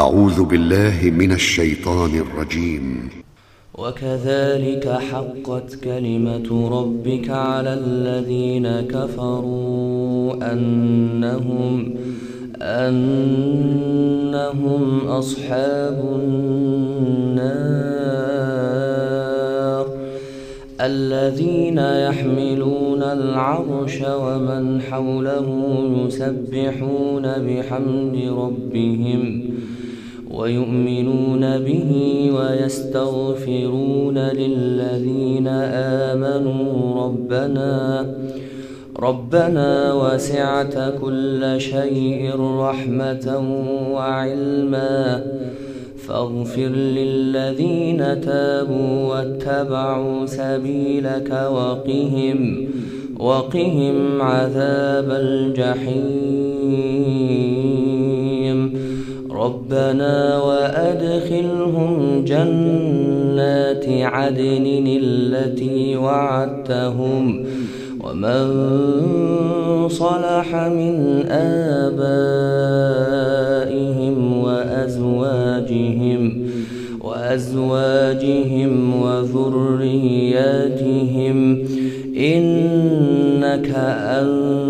أعوذ بالله من الشيطان الرجيم. وكذلك حقت كلمة ربك على الذين كفروا أنهم أنهم أصحاب النار الذين يحملون العرش ومن حوله يسبحون بحمد ربهم ويؤمنون به ويستغفرون للذين آمنوا ربنا ربنا وسعت كل شيء رحمة وعلما. فاغفر للذين تابوا واتبعوا سبيلك وقهم وقهم عذاب الجحيم. ربنا وأدخلهم جنات عدن التي وعدتهم ومن صلح من آبائهم وأزواجهم وأزواجهم وذرياتهم إنك أنت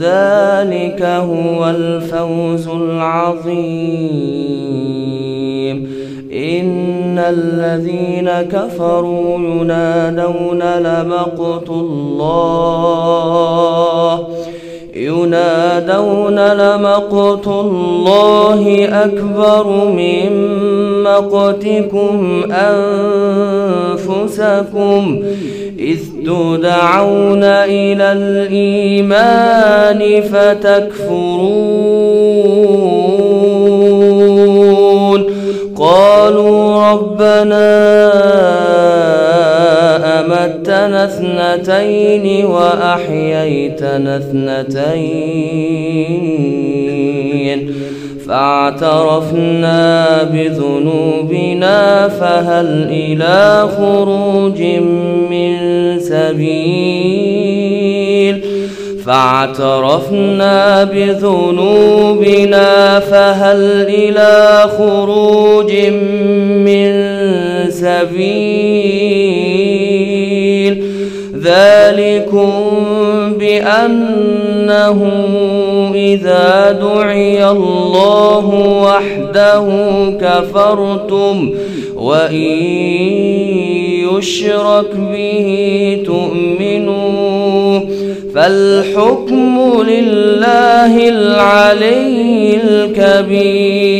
وذلك هو الفوز العظيم. إن الذين كفروا ينادون لمقت الله. ينادون لمقت الله أكبر من مقتكم أنفسكم. إذ تدعون إلى الإيمان فتكفرون. قالوا ربنا أمتنا اثنتين وأحييتنا اثنتين. فاعترفنا بذنوبنا فهل إلى خروج من سبيل. فاعترفنا بذنوبنا فهل إلى خروج من سبيل؟ ذلكم بأنه إذا دعي الله وحده كفرتم وإن يشرك به تؤمنوا فالحكم لله العلي الكبير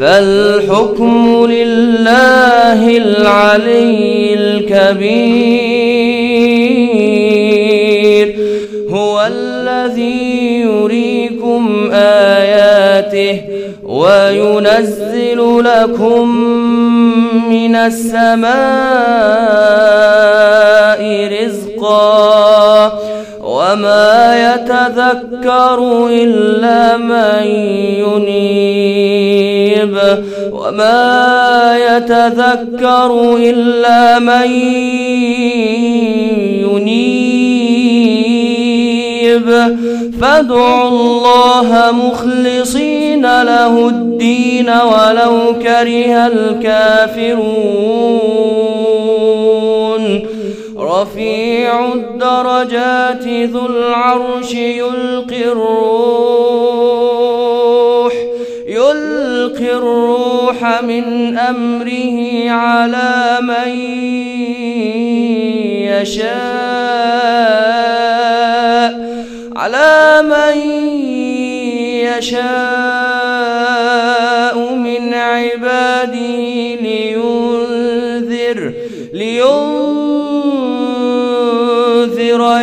فالحكم لله العلي الكبير وينزل لكم من السماء رزقا وما يتذكر إلا من ينيب وما يتذكر إلا من ينيب فادعوا الله مخلصين له الدين ولو كره الكافرون. رفيع الدرجات ذو العرش يلقي الروح يلقي الروح من أمره على من يشاء. على من يشاء من عباده لينذر لينذر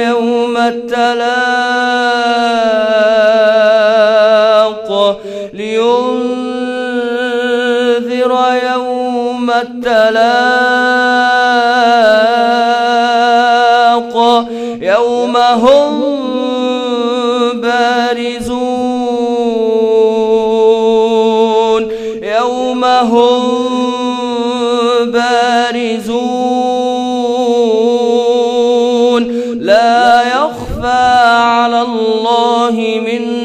يوم التلاق. لينذر يوم التلاق. يوم هم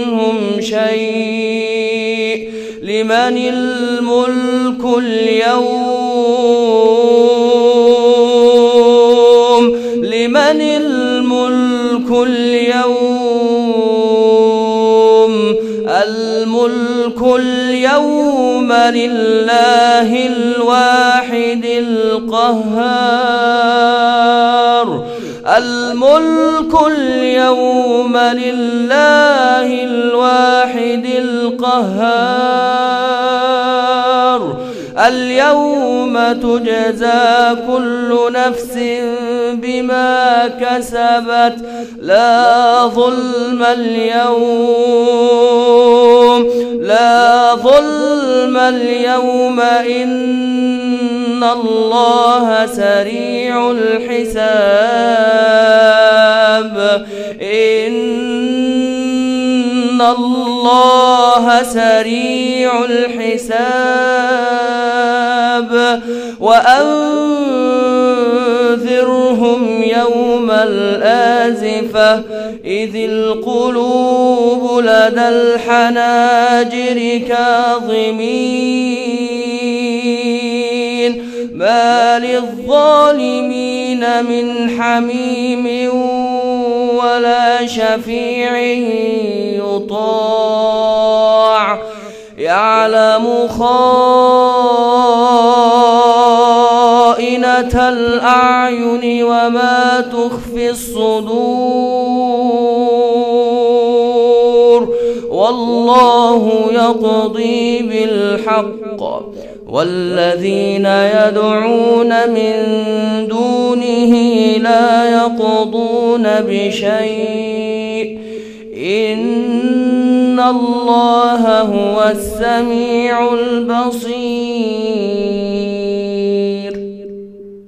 منهم شيء. لمن الملك اليوم؟ لمن الملك اليوم؟ الملك اليوم لله الواحد القهار. الملك اليوم لله الواحد القهار. اليوم تجزى كل نفس بما كسبت. لا ظلم اليوم لا ظلم اليوم. إن الله سريع الحساب. إن الله سريع الحساب وأنذرهم يوم الآزفة إذ القلوب لدى الحناجر كاظمين ما للظالمين من حميم ولا شفيع يطاع. يعلم خائنة الأعين وما تخفي الصدور. والله يقضي بالحق. والذين يدعون من دونه يقضون بشيء. إن الله هو السميع البصير.